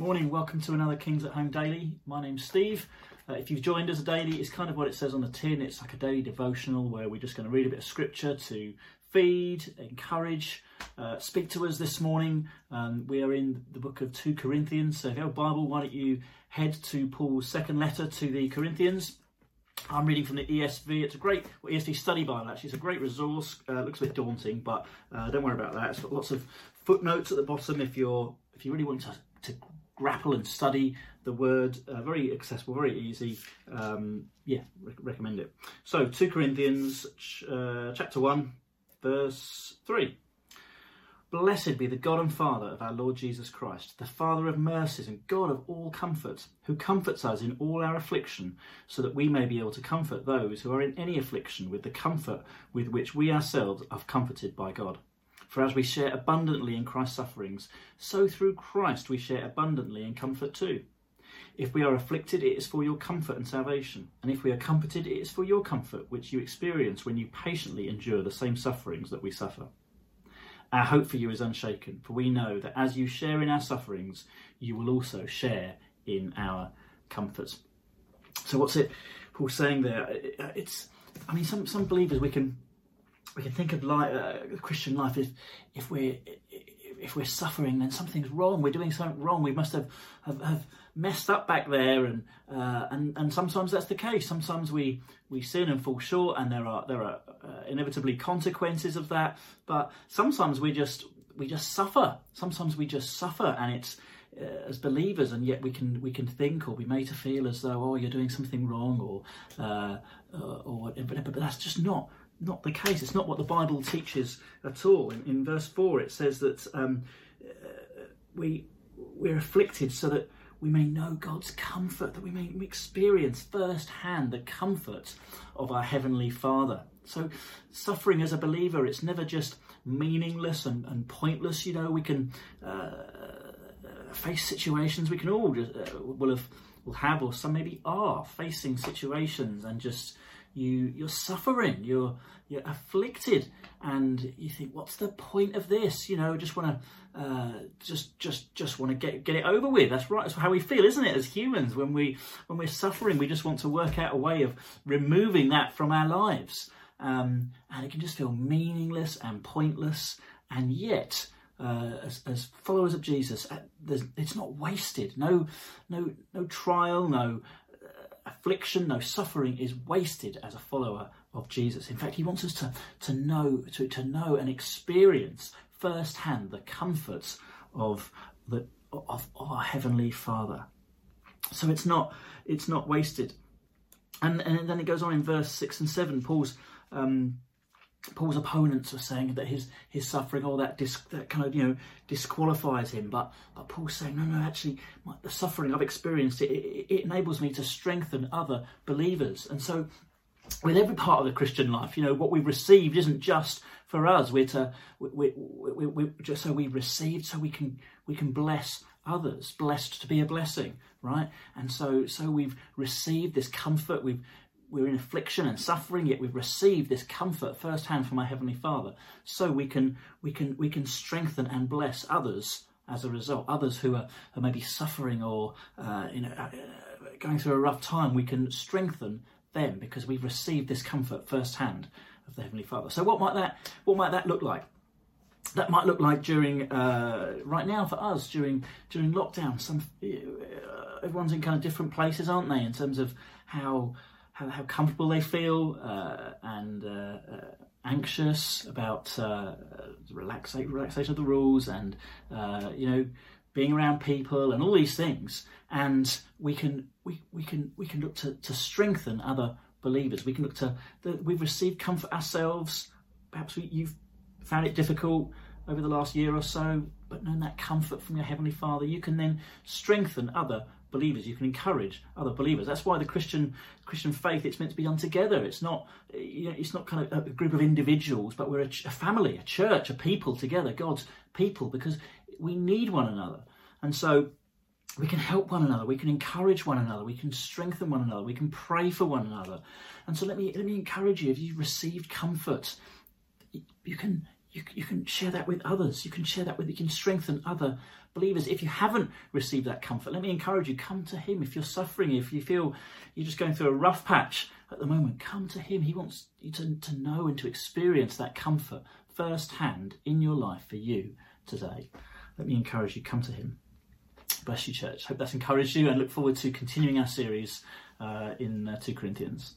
Morning, welcome to another Kings at Home Daily. My name's Steve. Uh, if you've joined us daily, it's kind of what it says on the tin. It's like a daily devotional where we're just going to read a bit of scripture to feed, encourage, uh, speak to us this morning. Um, we are in the book of 2 Corinthians. So if you have a Bible, why don't you head to Paul's second letter to the Corinthians. I'm reading from the ESV. It's a great well, ESV study Bible. Actually, it's a great resource. Uh, looks a bit daunting, but uh, don't worry about that. It's got lots of footnotes at the bottom if you're if you really want to, to grapple and study the word. Uh, very accessible, very easy. Um, yeah, re- recommend it. So, 2 Corinthians ch- uh, chapter 1, verse 3. Blessed be the God and Father of our Lord Jesus Christ, the Father of mercies and God of all comfort, who comforts us in all our affliction, so that we may be able to comfort those who are in any affliction with the comfort with which we ourselves are comforted by God. For as we share abundantly in Christ's sufferings, so through Christ we share abundantly in comfort too. If we are afflicted, it is for your comfort and salvation. And if we are comforted, it is for your comfort, which you experience when you patiently endure the same sufferings that we suffer. Our hope for you is unshaken, for we know that as you share in our sufferings, you will also share in our comforts. So, what's it Paul's saying there? Uh, it's, I mean, some, some believers we can we can think of life, uh, Christian life if if we're if we're suffering, then something's wrong. We're doing something wrong. We must have have, have messed up back there, and uh, and and sometimes that's the case. Sometimes we we sin and fall short, and there are there are uh, inevitably consequences of that. But sometimes we just we just suffer. Sometimes we just suffer, and it's uh, as believers, and yet we can we can think or be made to feel as though oh you're doing something wrong or uh, uh, or but, but that's just not not the case. It's not what the Bible teaches at all. In, in verse four, it says that um, uh, we we're afflicted so that we may know God's comfort, that we may experience firsthand the comfort of our heavenly Father. So, suffering as a believer, it's never just meaningless and, and pointless. You know, we can uh, face situations. We can all just, uh, will have, will have, or some maybe are facing situations and just you you're suffering you're you're afflicted and you think what's the point of this? You know just want to uh, just just just want to get get it over with. That's right that's how we feel isn't it as humans when we when we're suffering we just want to work out a way of removing that from our lives. Um, and it can just feel meaningless and pointless and yet uh, as, as, followers of Jesus, uh, it's not wasted. No, no, no trial, no affliction, no suffering is wasted as a follower of Jesus. In fact, he wants us to, to know to, to know and experience firsthand the comforts of the of, our heavenly Father. So it's not it's not wasted. And and then it goes on in verse six and seven. Paul's um, Paul's opponents are saying that his his suffering, all that, that kind of you know disqualifies him. But but Paul's saying no, no, actually, my, the suffering I've experienced it, it, it enables me to strengthen other believers. And so, with every part of the Christian life, you know, what we've received isn't just for us. We're to we, we, we, just so we received, so we can we can bless others, blessed to be a blessing, right? And so so we've received this comfort. We've we're in affliction and suffering, yet we've received this comfort firsthand from our Heavenly Father. So we can we can we can strengthen and bless others as a result. Others who are, are maybe suffering or uh, you know uh, going through a rough time, we can strengthen them because we've received this comfort firsthand of the Heavenly Father. So what might that what might that look like? That might look like during uh, right now for us during during lockdown. Some uh, everyone's in kind of different places, aren't they? In terms of how how, how comfortable they feel uh, and uh, uh anxious about uh, relaxa- relaxation of the rules and uh, you know being around people and all these things. And we can we, we can we can look to, to strengthen other believers. We can look to that we've received comfort ourselves. Perhaps we, you've found it difficult over the last year or so but knowing that comfort from your heavenly father you can then strengthen other believers. You can encourage other believers. That's why the Christian Christian faith it's meant to be done together. It's not you know, it's not kind of a group of individuals, but we're a, a family, a church, a people together, God's people, because we need one another. And so we can help one another, we can encourage one another, we can strengthen one another, we can pray for one another. And so let me let me encourage you. If you've received comfort, you can you, you can share that with others. You can share that with, you can strengthen other Believers, if you haven't received that comfort, let me encourage you come to Him. If you're suffering, if you feel you're just going through a rough patch at the moment, come to Him. He wants you to, to know and to experience that comfort firsthand in your life for you today. Let me encourage you, come to Him. Bless you, church. Hope that's encouraged you and look forward to continuing our series uh, in uh, 2 Corinthians.